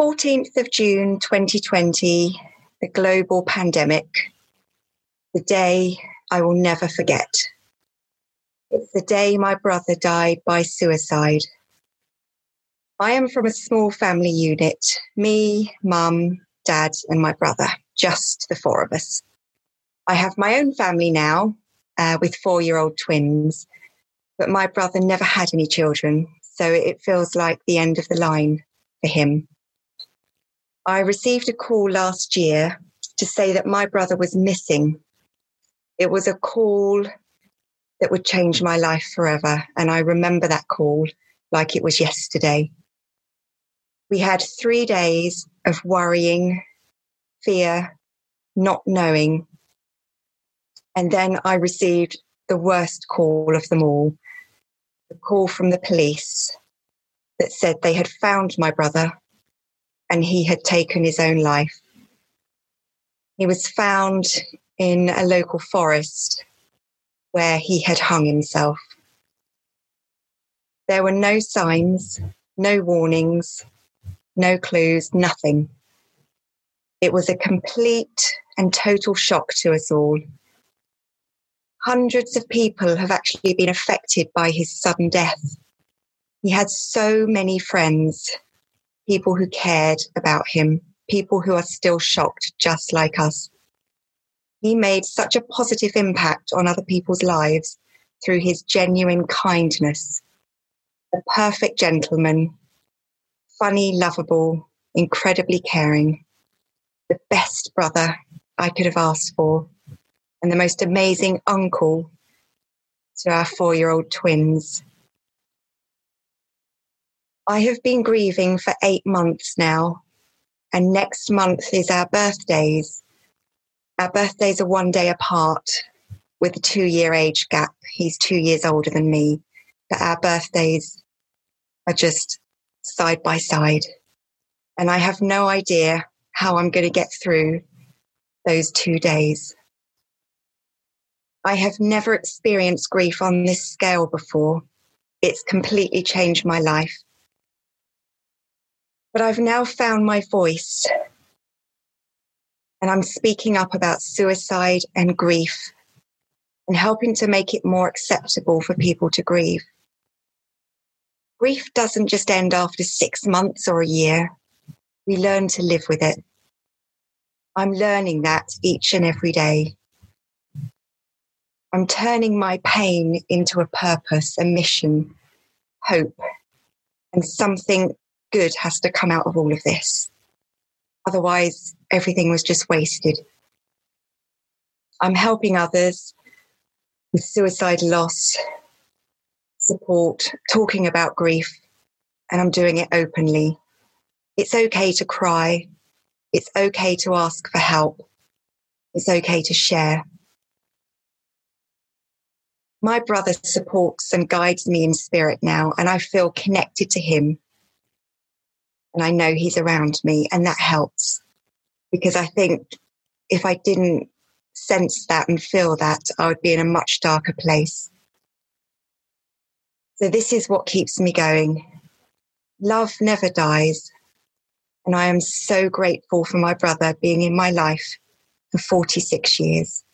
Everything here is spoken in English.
14th of June 2020, the global pandemic, the day I will never forget. It's the day my brother died by suicide. I am from a small family unit me, mum, dad, and my brother, just the four of us. I have my own family now uh, with four year old twins, but my brother never had any children, so it feels like the end of the line for him. I received a call last year to say that my brother was missing. It was a call that would change my life forever. And I remember that call like it was yesterday. We had three days of worrying, fear, not knowing. And then I received the worst call of them all the call from the police that said they had found my brother and he had taken his own life. He was found in a local forest where he had hung himself. There were no signs, no warnings, no clues, nothing. It was a complete and total shock to us all. Hundreds of people have actually been affected by his sudden death. He had so many friends people who cared about him, people who are still shocked, just like us. He made such a positive impact on other people's lives through his genuine kindness. A perfect gentleman, funny, lovable, incredibly caring, the best brother I could have asked for, and the most amazing uncle to our four year old twins. I have been grieving for eight months now, and next month is our birthdays. Our birthdays are one day apart with a two year age gap. He's two years older than me, but our birthdays are just side by side. And I have no idea how I'm going to get through those two days. I have never experienced grief on this scale before. It's completely changed my life. But I've now found my voice and I'm speaking up about suicide and grief and helping to make it more acceptable for people to grieve. Grief doesn't just end after six months or a year. We learn to live with it. I'm learning that each and every day. I'm turning my pain into a purpose, a mission, hope, and something good has to come out of all of this. Otherwise, everything was just wasted. I'm helping others with suicide loss, support, talking about grief, and I'm doing it openly. It's okay to cry. It's okay to ask for help. It's okay to share. My brother supports and guides me in spirit now, and I feel connected to him and I know he's around me, and that helps because I think if I didn't sense that and feel that, I would be in a much darker place. So, this is what keeps me going. Love never dies. And I am so grateful for my brother being in my life for 46 years.